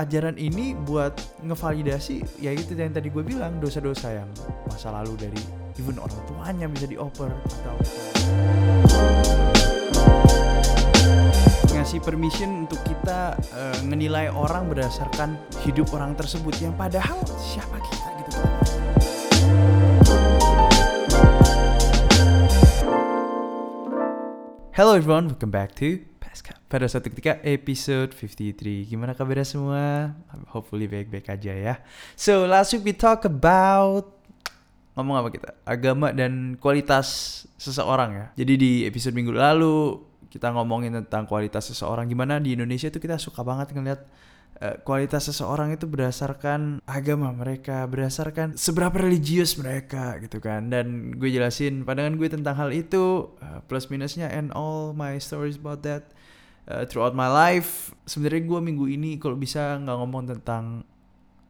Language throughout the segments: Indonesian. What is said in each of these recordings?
ajaran ini buat ngevalidasi ya itu yang tadi gue bilang dosa-dosa yang masa lalu dari even orang tuanya bisa dioper atau ngasih permission untuk kita uh, ngenilai orang berdasarkan hidup orang tersebut yang padahal siapa kita gitu kan. Hello everyone, welcome back to. Pada suatu ketika episode 53. Gimana kabarnya semua? Hopefully baik-baik aja ya. So, last week we talk about ngomong apa kita? Agama dan kualitas seseorang ya. Jadi di episode minggu lalu kita ngomongin tentang kualitas seseorang gimana di Indonesia itu kita suka banget ngeliat uh, kualitas seseorang itu berdasarkan agama mereka, berdasarkan seberapa religius mereka gitu kan. Dan gue jelasin pandangan gue tentang hal itu, uh, plus minusnya and all my stories about that uh, throughout my life. Sebenarnya gue minggu ini kalau bisa nggak ngomong tentang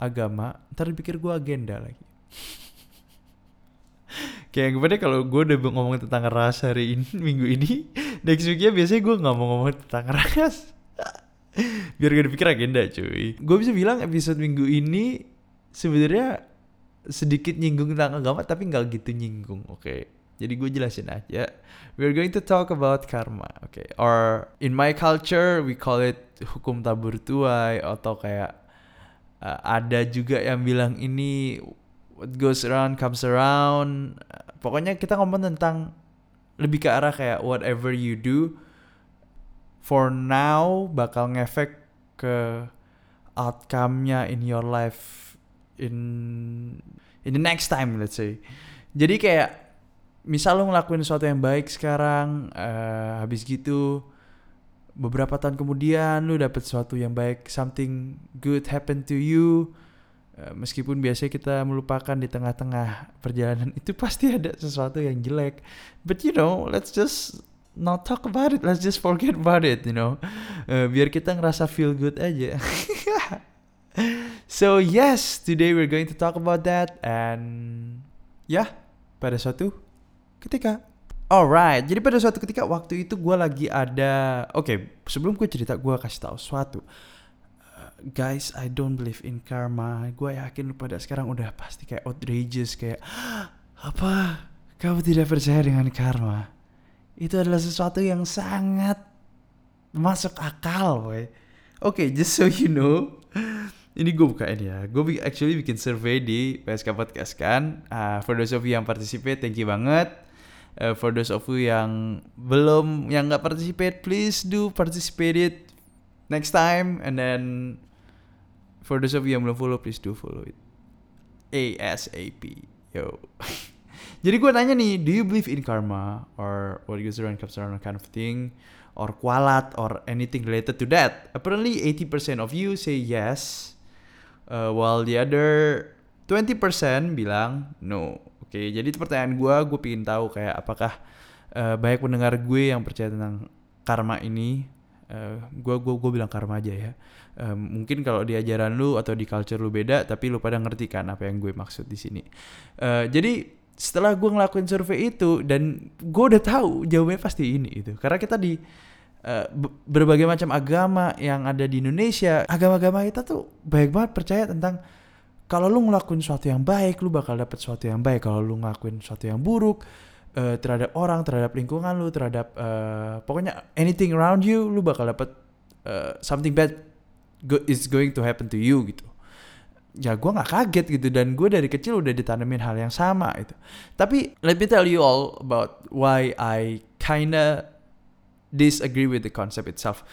agama, ntar dipikir gue agenda lagi. Kayak gimana kalau gue udah ngomong tentang ras hari ini minggu ini, next weeknya biasanya gue nggak mau ngomong tentang ras biar gak dipikir agenda cuy gue bisa bilang episode minggu ini sebenarnya sedikit nyinggung tentang agama tapi nggak gitu nyinggung oke okay? Jadi gue jelasin aja we're going to talk about karma okay? or in my culture we call it hukum tabur tuai atau kayak uh, ada juga yang bilang ini what goes around comes around pokoknya kita ngomong tentang lebih ke arah kayak whatever you do for now bakal ngefek ke outcome-nya in your life in in the next time let's say. Jadi kayak misal lo ngelakuin sesuatu yang baik sekarang uh, habis gitu beberapa tahun kemudian lu dapet sesuatu yang baik something good happen to you uh, meskipun biasanya kita melupakan di tengah-tengah perjalanan itu pasti ada sesuatu yang jelek. But you know let's just not talk about it let's just forget about it you know. Uh, biar kita ngerasa feel good aja. So yes today we're going to talk about that and yeah, pada suatu ketika alright jadi pada suatu ketika waktu itu gue lagi ada oke okay, sebelum gue cerita gue kasih tahu suatu uh, guys I don't believe in karma gue yakin pada sekarang udah pasti kayak outrageous kayak apa kamu tidak percaya dengan karma itu adalah sesuatu yang sangat masuk akal, boy. Oke, okay, just so you know, ini gue bukain ya. Gue actually bikin survey di PSK Podcast kan. Uh, for those of you yang participate, thank you banget. Uh, for those of you yang belum, yang nggak participate, please do participate it next time. And then for those of you yang belum follow, please do follow it. ASAP. Yo. Jadi gue nanya nih, do you believe in karma or what goes around comes around kind of thing or kualat or anything related to that? Apparently 80% of you say yes, uh, while the other 20% bilang no. Oke, jadi pertanyaan gue, gue pengen tahu kayak apakah uh, banyak pendengar gue yang percaya tentang karma ini. Uh, gue gue gue bilang karma aja ya. Uh, mungkin kalau di ajaran lu atau di culture lu beda, tapi lu pada ngerti kan apa yang gue maksud di sini. Uh, jadi setelah gue ngelakuin survei itu dan gue udah tahu jawabannya pasti ini itu karena kita di uh, berbagai macam agama yang ada di Indonesia agama-agama kita tuh baik banget percaya tentang kalau lu ngelakuin sesuatu yang baik lu bakal dapet sesuatu yang baik. Kalau lu ngelakuin sesuatu yang buruk uh, terhadap orang terhadap lingkungan lu terhadap uh, pokoknya anything around you lu bakal dapet uh, something bad go is going to happen to you gitu. Ya gue nggak kaget gitu. Dan gue dari kecil udah ditanemin hal yang sama itu tapi let me tell you all about why I kinda disagree with the concept itself.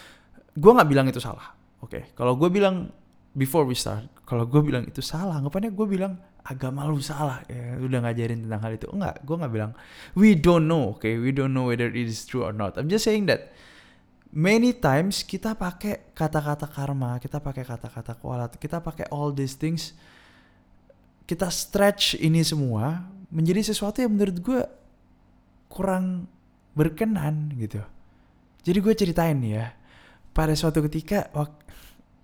Gue nggak bilang itu salah oke? Okay. kalau gue bilang before we start kalau gue bilang itu salah ngapain gue bilang agama lu salah ya udah ngajarin tentang hal itu enggak gue nggak bilang we don't know okay? we don't know whether it is true or not I'm just saying that many times kita pakai kata-kata karma, kita pakai kata-kata kualat, kita pakai all these things, kita stretch ini semua menjadi sesuatu yang menurut gue kurang berkenan gitu. Jadi gue ceritain ya, pada suatu ketika, wak,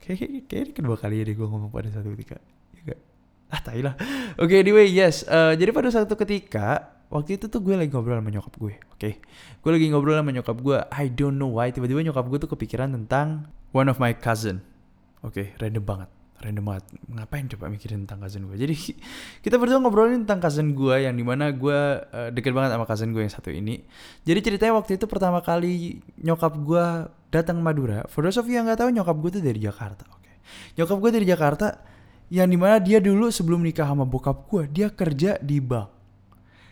kayak, kayak ini kedua kali ya deh gue ngomong pada suatu ketika. Ya ah, tai lah. Oke, okay, anyway, yes. Uh, jadi pada suatu ketika, waktu itu tuh gue lagi ngobrol sama nyokap gue oke okay? gue lagi ngobrol sama nyokap gue I don't know why tiba-tiba nyokap gue tuh kepikiran tentang one of my cousin Oke, random banget. Random banget. Ngapain coba mikirin tentang cousin gue. Jadi kita berdua ngobrolin tentang cousin gue yang di mana gue uh, deket banget sama cousin gue yang satu ini. Jadi ceritanya waktu itu pertama kali nyokap gue datang Madura. For those of you yang nggak tahu nyokap gue tuh dari Jakarta. Oke. Nyokap gue dari Jakarta yang di mana dia dulu sebelum nikah sama bokap gue dia kerja di bank.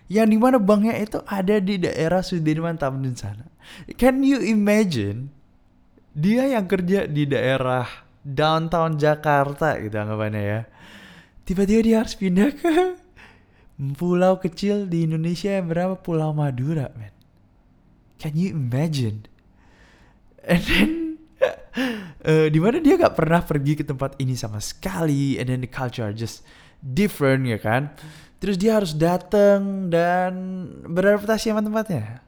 Yang di mana banknya itu ada di daerah Sudirman Tamrin sana. Can you imagine dia yang kerja di daerah downtown Jakarta gitu anggapannya ya. Tiba-tiba dia harus pindah ke pulau kecil di Indonesia yang berapa Pulau Madura, man. Can you imagine? And then uh, di mana dia gak pernah pergi ke tempat ini sama sekali and then the culture are just different ya kan. Terus dia harus datang dan beradaptasi sama tempatnya.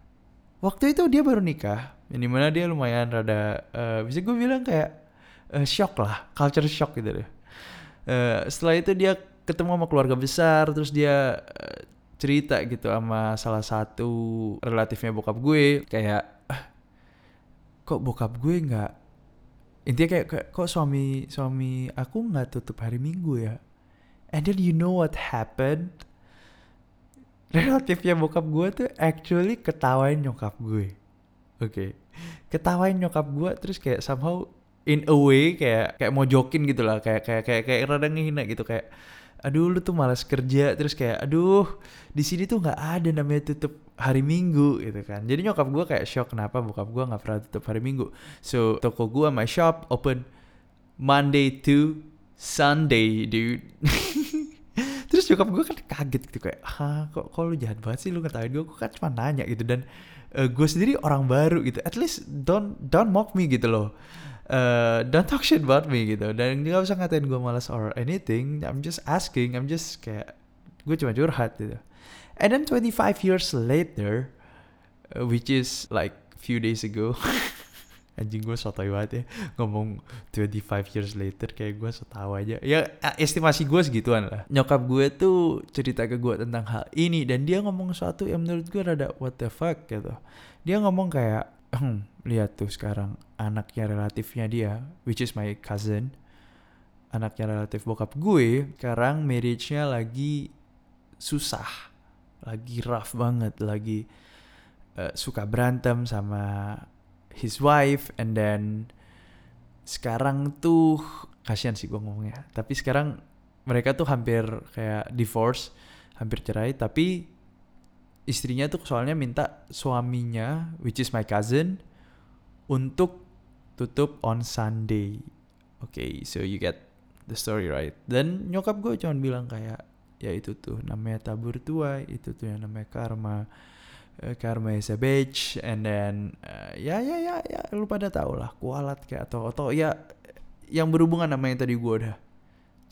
Waktu itu dia baru nikah, yang di mana dia lumayan rada uh, bisa gue bilang kayak uh, shock lah, culture shock gitu deh. Uh, setelah itu dia ketemu sama keluarga besar, terus dia uh, cerita gitu sama salah satu relatifnya bokap gue kayak kok bokap gue nggak intinya kayak, kayak kok suami suami aku nggak tutup hari minggu ya? And then you know what happened? Relatifnya bokap gue tuh actually ketawain nyokap gue. Oke. Okay. ketawain nyokap gue terus kayak somehow in a way kayak kayak mau jokin gitu lah. Kayak kayak kayak kayak rada ngehina gitu. Kayak aduh lu tuh malas kerja. Terus kayak aduh di sini tuh nggak ada namanya tutup hari minggu gitu kan. Jadi nyokap gue kayak shock kenapa bokap gue nggak pernah tutup hari minggu? So toko gue my shop open Monday to Sunday dude. Terus nyokap gue kan kaget gitu kayak ah kok kok lu jahat banget sih? Lu ngetawain gue gue kan cuma nanya gitu. Dan uh, gue sendiri orang baru gitu. At least don't don't mock me gitu loh. Uh, don't talk shit about me gitu. Dan nggak usah ngatain gue malas or anything. I'm just asking. I'm just kayak gue cuma curhat gitu and then 25 years later uh, which is like few days ago. Anjing gue sotoy banget ya ngomong 25 years later kayak gue setawa aja. Ya estimasi gue segituan lah. Nyokap gue tuh cerita ke gue tentang hal ini dan dia ngomong sesuatu yang menurut gue rada what the fuck? gitu. Dia ngomong kayak hmm, lihat tuh sekarang anaknya relatifnya dia which is my cousin anaknya relatif bokap gue sekarang marriage-nya lagi susah lagi rough banget lagi uh, suka berantem sama his wife and then sekarang tuh kasihan sih gue ngomongnya tapi sekarang mereka tuh hampir kayak divorce hampir cerai tapi istrinya tuh soalnya minta suaminya which is my cousin untuk tutup on Sunday. Oke, okay, so you get the story right. Dan nyokap gue cuma bilang kayak ya itu tuh namanya tabur tua, itu tuh yang namanya karma. Uh, karma is a bitch and then uh, ya ya ya ya lu pada tau lah kualat kayak atau atau ya yang berhubungan sama yang tadi gue udah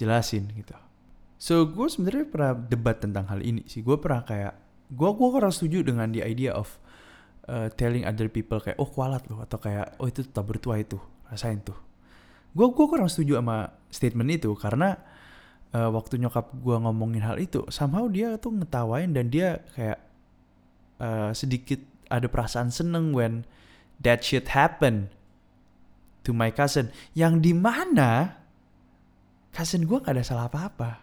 jelasin gitu. So gue sebenarnya pernah debat tentang hal ini sih. Gue pernah kayak gue gue kurang setuju dengan the idea of uh, telling other people kayak oh kualat loh atau kayak oh itu tak bertua itu rasain tuh gue gue kurang setuju sama statement itu karena uh, waktu nyokap gue ngomongin hal itu somehow dia tuh ngetawain dan dia kayak uh, sedikit ada perasaan seneng when that shit happen to my cousin. Yang di mana cousin gue gak ada salah apa-apa.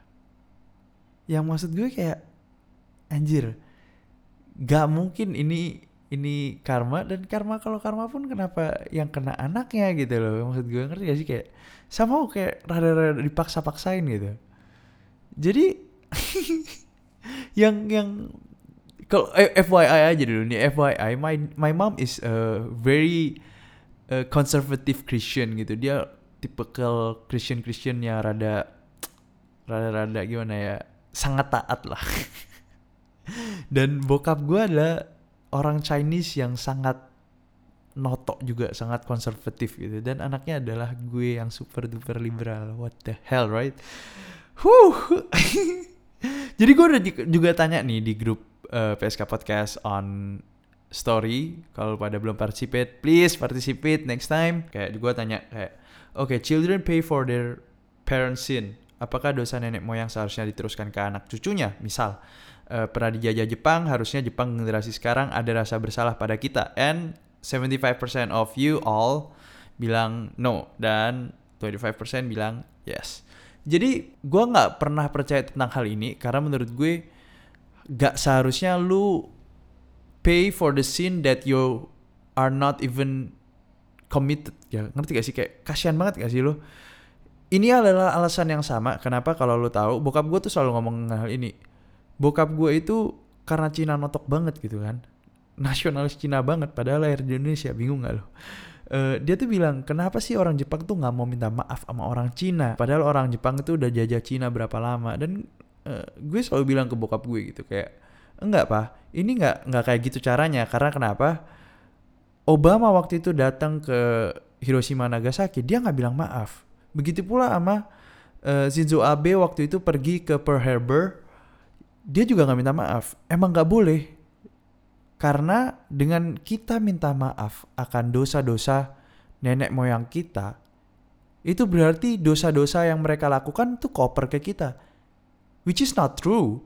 Yang maksud gue kayak anjir gak mungkin ini ini karma dan karma kalau karma pun kenapa yang kena anaknya gitu loh. Maksud gue ngerti gak sih? Kayak sama kayak rada-rada dipaksa-paksain gitu jadi yang yang kalau eh, FYI aja dulu nih FYI my my mom is a very uh, conservative Christian gitu. Dia tipikal Christian Christian yang rada rada-rada gimana ya sangat taat lah. Dan bokap gue adalah orang Chinese yang sangat notok juga sangat konservatif gitu. Dan anaknya adalah gue yang super duper liberal. What the hell right Huh. jadi gue udah juga tanya nih di grup uh, eh, PSK podcast on story kalau pada belum participate please participate next time kayak gue tanya kayak oke okay, children pay for their parents sin apakah dosa nenek moyang seharusnya diteruskan ke anak cucunya misal uh, pernah dijajah Jepang, harusnya Jepang generasi sekarang ada rasa bersalah pada kita. And 75% of you all bilang no dan 25% bilang yes. Jadi gue nggak pernah percaya tentang hal ini karena menurut gue gak seharusnya lu pay for the sin that you are not even committed. Ya ngerti gak sih? Kayak kasihan banget gak sih lu? Ini adalah alasan yang sama. Kenapa? Kalau lu tahu bokap gue tuh selalu ngomong hal ini. Bokap gue itu karena Cina notok banget gitu kan. Nasionalis Cina banget padahal lahir di Indonesia. Bingung gak lo Uh, dia tuh bilang kenapa sih orang Jepang tuh nggak mau minta maaf sama orang Cina? Padahal orang Jepang itu udah jajah Cina berapa lama. Dan uh, gue selalu bilang ke bokap gue gitu kayak enggak pak. Ini nggak nggak kayak gitu caranya. Karena kenapa? Obama waktu itu datang ke Hiroshima Nagasaki dia nggak bilang maaf. Begitu pula sama uh, Shinzo Abe waktu itu pergi ke Pearl Harbor dia juga nggak minta maaf. Emang nggak boleh karena dengan kita minta maaf akan dosa-dosa nenek moyang kita, itu berarti dosa-dosa yang mereka lakukan tuh koper ke kita. Which is not true.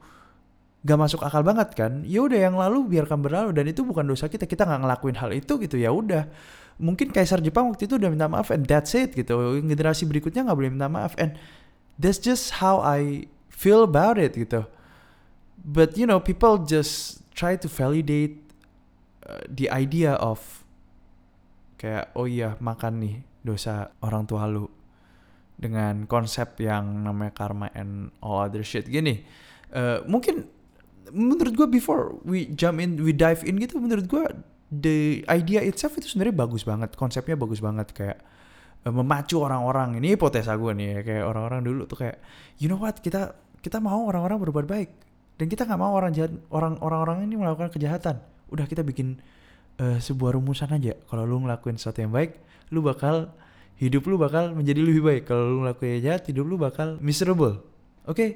Gak masuk akal banget kan? Ya udah yang lalu biarkan berlalu dan itu bukan dosa kita. Kita nggak ngelakuin hal itu gitu ya udah. Mungkin kaisar Jepang waktu itu udah minta maaf and that's it gitu. Generasi berikutnya nggak boleh minta maaf and that's just how I feel about it gitu. But you know people just try to validate uh, the idea of kayak oh iya makan nih dosa orang tua lu. Dengan konsep yang namanya karma and all other shit. Gini uh, mungkin menurut gue before we jump in we dive in gitu menurut gue the idea itself itu sebenarnya bagus banget. Konsepnya bagus banget. Kayak uh, memacu orang-orang. Ini hipotesa gue nih ya. Kayak orang-orang dulu tuh kayak you know what? Kita kita mau orang-orang berbuat baik. Dan kita nggak mau orang jahat orang orang-orang ini melakukan kejahatan udah kita bikin uh, sebuah rumusan aja kalau lu ngelakuin sesuatu yang baik lu bakal hidup lu bakal menjadi lebih baik kalau lu ngelakuin jahat hidup lu bakal miserable oke okay?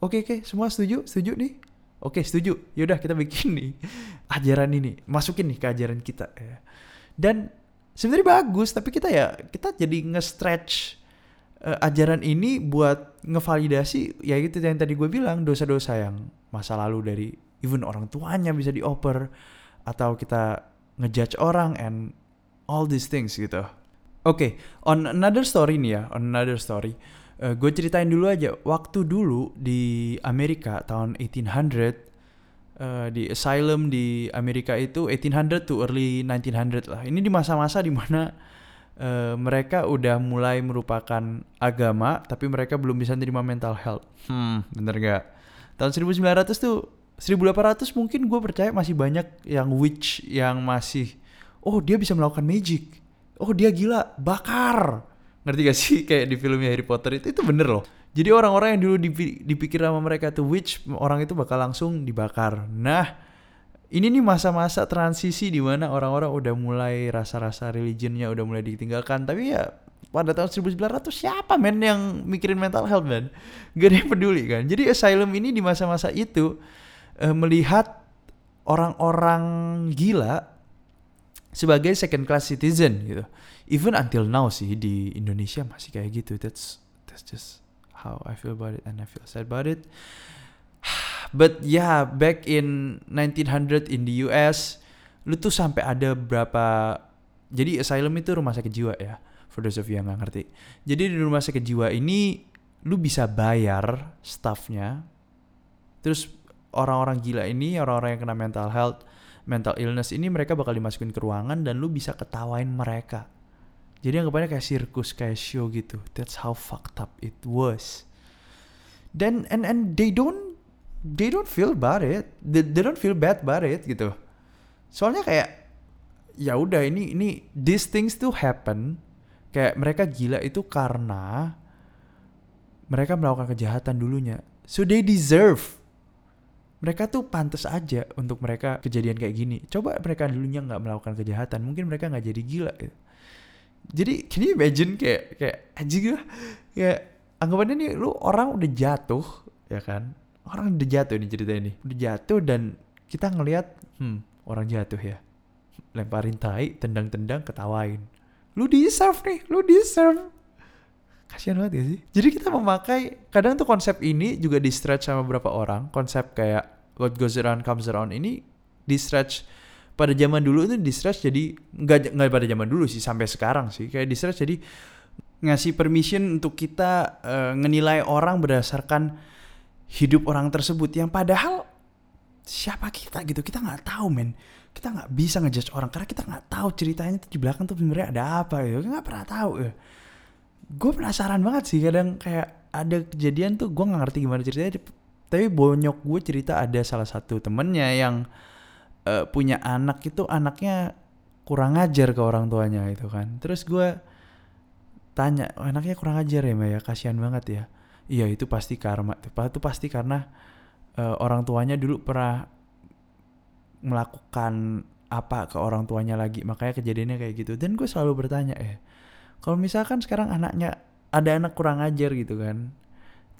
oke okay, oke okay. semua setuju setuju nih oke okay, setuju yaudah kita bikin nih ajaran ini masukin nih ke ajaran kita ya. dan sebenarnya bagus tapi kita ya kita jadi nge-stretch uh, ajaran ini buat ngevalidasi ya gitu yang tadi gue bilang dosa-dosa yang masa lalu dari even orang tuanya bisa dioper atau kita ngejudge orang and all these things gitu. Oke, okay, on another story nih ya, on another story. Uh, gue ceritain dulu aja, waktu dulu di Amerika tahun 1800, uh, eh, di asylum di Amerika itu 1800 to early 1900 lah. Ini di masa-masa di mana uh, mereka udah mulai merupakan agama, tapi mereka belum bisa nerima mental health. Hmm, bener gak? Tahun 1900 tuh 1800 mungkin gue percaya masih banyak yang witch yang masih oh dia bisa melakukan magic. Oh dia gila bakar. Ngerti gak sih? Kayak di filmnya Harry Potter itu itu bener loh. Jadi orang-orang yang dulu dipikir sama mereka tuh witch orang itu bakal langsung dibakar. Nah ini nih masa-masa transisi di mana orang-orang udah mulai rasa-rasa religionnya udah mulai ditinggalkan. Tapi ya pada tahun 1900 siapa men yang mikirin mental health man gak ada yang peduli kan? Jadi asylum ini di masa-masa itu uh, melihat orang-orang gila sebagai second class citizen gitu. Even until now sih di Indonesia masih kayak gitu. That's that's just how I feel about it and I feel sad about it. But yeah, back in 1900 in the US, lu tuh sampai ada berapa jadi asylum itu rumah sakit jiwa ya. For those of you yang gak ngerti. Jadi di rumah sakit jiwa ini lu bisa bayar staffnya terus orang-orang gila ini, orang-orang yang kena mental health, mental illness ini mereka bakal dimasukin ke ruangan dan lu bisa ketawain mereka. Jadi anggapannya kayak sirkus, kayak show gitu. That's how fucked up it was. Dan and and they don't they don't feel about it. They, they don't feel bad about it gitu. Soalnya kayak ya udah ini ini these things to happen. Kayak mereka gila itu karena mereka melakukan kejahatan dulunya. So they deserve mereka tuh pantas aja untuk mereka kejadian kayak gini. Coba mereka dulunya nggak melakukan kejahatan, mungkin mereka nggak jadi gila gitu. Jadi, can you imagine kayak kayak anjing lah, kayak anggapannya nih lu orang udah jatuh, ya kan? Orang udah jatuh nih cerita ini, udah jatuh dan kita ngelihat, hmm, orang jatuh ya, lemparin tai, tendang-tendang, ketawain. Lu deserve nih, lu deserve kasihan banget ya sih. Jadi kita memakai kadang tuh konsep ini juga di stretch sama beberapa orang. Konsep kayak what goes around comes around ini di stretch pada zaman dulu itu di stretch jadi nggak nggak pada zaman dulu sih sampai sekarang sih. Kayak di stretch jadi ngasih permission untuk kita uh, ngenilai orang berdasarkan hidup orang tersebut yang padahal siapa kita gitu. Kita nggak tahu men. Kita nggak bisa ngejudge orang karena kita nggak tahu ceritanya tuh di belakang tuh sebenarnya ada apa gitu. Nggak pernah tahu ya gue penasaran banget sih kadang kayak ada kejadian tuh gue nggak ngerti gimana ceritanya tapi bonyok gue cerita ada salah satu temennya yang uh, punya anak itu anaknya kurang ajar ke orang tuanya itu kan. Terus gue tanya oh, anaknya kurang ajar ya mbak ya? Kasihan banget ya. Iya itu pasti karma itu pasti karena uh, orang tuanya dulu pernah melakukan apa ke orang tuanya lagi. Makanya kejadiannya kayak gitu. Dan gue selalu bertanya eh kalau misalkan sekarang anaknya ada anak kurang ajar gitu kan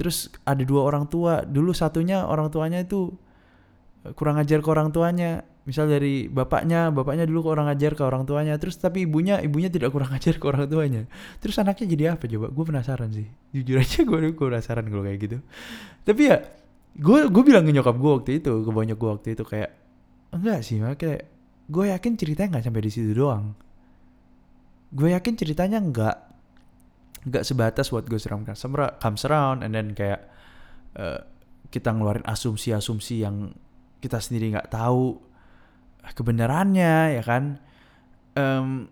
terus ada dua orang tua dulu satunya orang tuanya itu eh, kurang ajar ke orang tuanya. Misal dari bapaknya bapaknya dulu ke orang ajar ke orang tuanya terus tapi ibunya ibunya tidak kurang ajar ke orang tuanya. Terus anaknya jadi apa coba? Gue penasaran sih. Jujur aja gue penasaran kalau kayak gitu. Tapi ya gue gue bilang ke nyokap gue waktu itu ke banyak gue waktu itu kayak enggak sih mak kayak gue yakin ceritanya nggak sampai di situ doang gue yakin ceritanya nggak nggak sebatas what goes around comes around and then kayak uh, kita ngeluarin asumsi-asumsi yang kita sendiri nggak tahu kebenarannya ya kan? Um,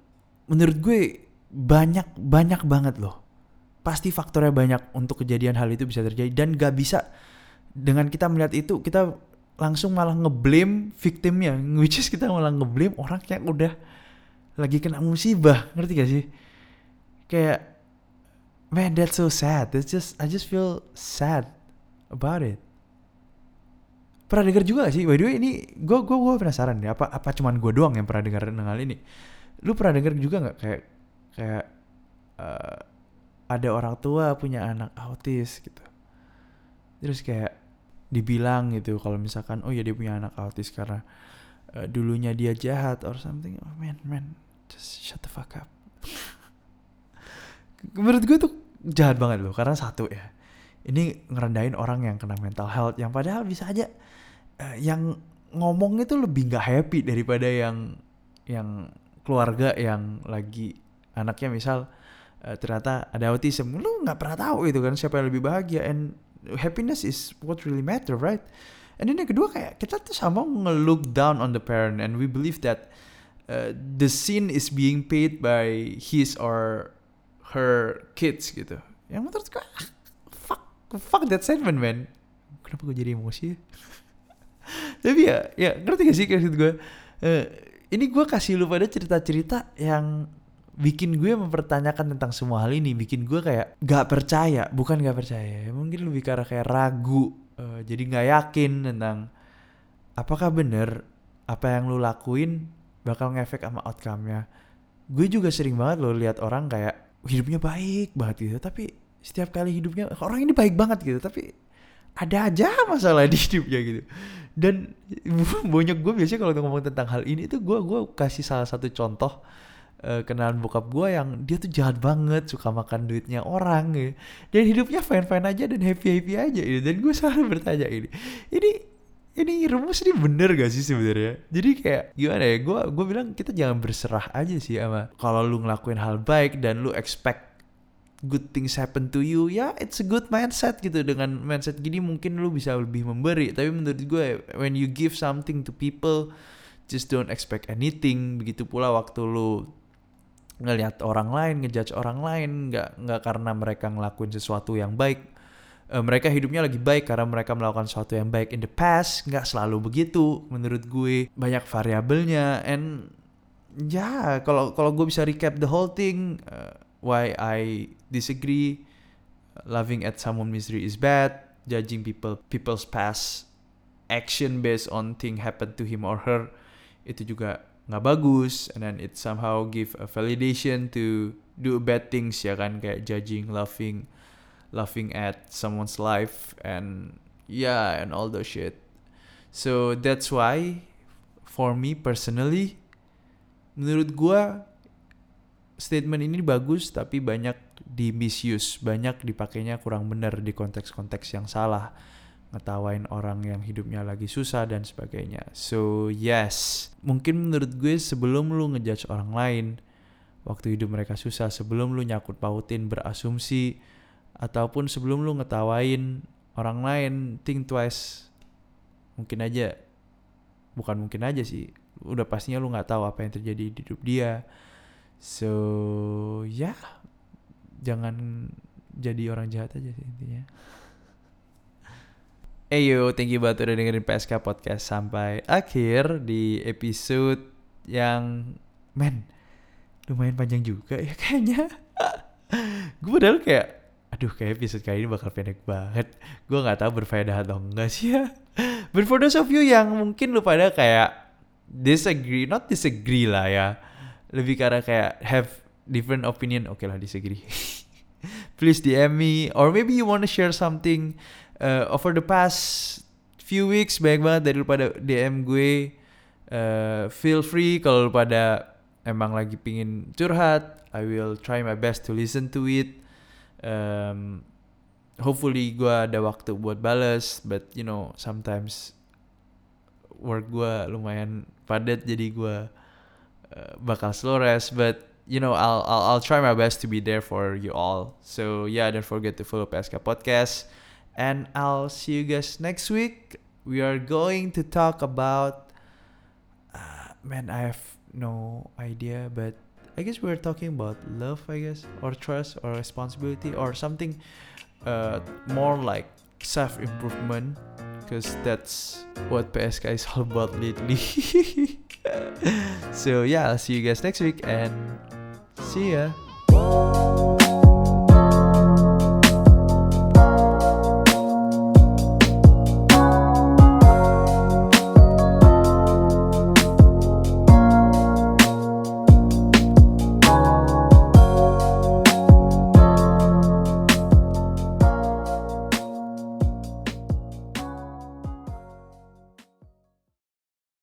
menurut gue banyak banyak banget loh. Pasti faktornya banyak untuk kejadian hal itu bisa terjadi dan gak bisa dengan kita melihat itu kita langsung malah ngeblame victimnya which is kita malah ngeblame orang yang udah lagi kena musibah ngerti gak sih? Kayak man that's so sad. It's just I just feel sad about it. Pernah dengar juga gak sih? By the way ini gue gue gue penasaran nih apa apa cuman gue doang yang pernah dengar tentang hal ini? Lu pernah dengar juga nggak kayak kayak uh, ada orang tua punya anak autis gitu? Terus kayak dibilang gitu kalau misalkan oh ya dia punya anak autis karena uh, dulunya dia jahat or something. Oh man man just shut the fuck up menurut gue tuh jahat banget loh karena satu ya ini ngerendahin orang yang kena mental health yang padahal bisa aja uh, yang ngomong itu lebih nggak happy daripada yang yang keluarga yang lagi anaknya misal uh, ternyata ada autism lu nggak pernah tahu itu kan siapa yang lebih bahagia and happiness is what really matter, right? And then yang kedua kayak kita tuh sama nge-look down on the parent and we believe that uh, the sin is being paid by his or her kids gitu. Yang menurut gue, fuck, fuck that statement man. Kenapa gue jadi emosi ya? Tapi ya, ya ngerti gak sih maksud gue? Uh, ini gue kasih lu pada cerita-cerita yang bikin gue mempertanyakan tentang semua hal ini bikin gue kayak gak percaya bukan gak percaya mungkin lebih karena kayak ragu uh, jadi gak yakin tentang apakah bener apa yang lu lakuin bakal ngefek sama outcome-nya gue juga sering banget lo lihat orang kayak hidupnya baik banget gitu tapi setiap kali hidupnya orang ini baik banget gitu tapi ada aja masalah di hidupnya gitu dan banyak gue biasanya kalau ngomong tentang hal ini tuh gue gue kasih salah satu contoh uh, kenalan bokap gue yang dia tuh jahat banget suka makan duitnya orang gitu. dan hidupnya fine fine aja dan happy happy aja gitu. dan gue selalu bertanya ini ini ini rumus ini bener gak sih sebenarnya? Jadi kayak gimana ya gue gue bilang kita jangan berserah aja sih sama kalau lu ngelakuin hal baik dan lu expect good things happen to you ya it's a good mindset gitu. Dengan mindset gini mungkin lu bisa lebih memberi. Tapi menurut gue when you give something to people just don't expect anything. Begitu pula waktu lu ngelihat orang lain, ngejudge orang lain, nggak nggak karena mereka ngelakuin sesuatu yang baik. Uh, mereka hidupnya lagi baik karena mereka melakukan sesuatu yang baik in the past, nggak selalu begitu. Menurut gue. Banyak variabelnya, and ya kalau kalau gue bisa recap the whole thing, uh, why I disagree, loving at someone misery is bad, judging people people's past action based on thing happen to him or her itu juga nggak bagus. And then it somehow give a validation to do bad things ya kan? Kayak judging laughing laughing at someone's life and yeah and all those shit so that's why for me personally menurut gua statement ini bagus tapi banyak di misuse banyak dipakainya kurang benar di konteks-konteks yang salah ngetawain orang yang hidupnya lagi susah dan sebagainya. So yes, mungkin menurut gue sebelum lu ngejudge orang lain, waktu hidup mereka susah sebelum lu nyakut pautin berasumsi ataupun sebelum lu ngetawain orang lain think twice. Mungkin aja. Bukan mungkin aja sih. Udah pastinya lu nggak tahu apa yang terjadi di hidup dia. So ya. Yeah, jangan jadi orang jahat aja sih intinya. Eh yo, thank you banget udah dengerin PSK Podcast sampai akhir di episode yang men lumayan panjang juga ya kayaknya. gue padahal kayak aduh kayak episode kali ini bakal pendek banget. Gue nggak tahu berfaedah atau enggak sih ya. But for those of you yang mungkin lu pada kayak disagree, not disagree lah ya. Lebih karena kayak have different opinion, oke okay lah disagree. Please DM me or maybe you wanna share something uh, over the past few weeks banyak banget dari pada DM gue. Uh, feel free kalau pada emang lagi pingin curhat, I will try my best to listen to it. Um, hopefully gue ada waktu buat bales, but you know sometimes work gue lumayan padat jadi gue uh, bakal slow rest, but you know I'll, I'll I'll try my best to be there for you all. So yeah, don't forget to follow PSK Podcast. And I'll see you guys next week. We are going to talk about. Uh, man, I have no idea, but I guess we're talking about love, I guess, or trust, or responsibility, or something uh, more like self improvement, because that's what PSK is all about lately. so, yeah, I'll see you guys next week and see ya.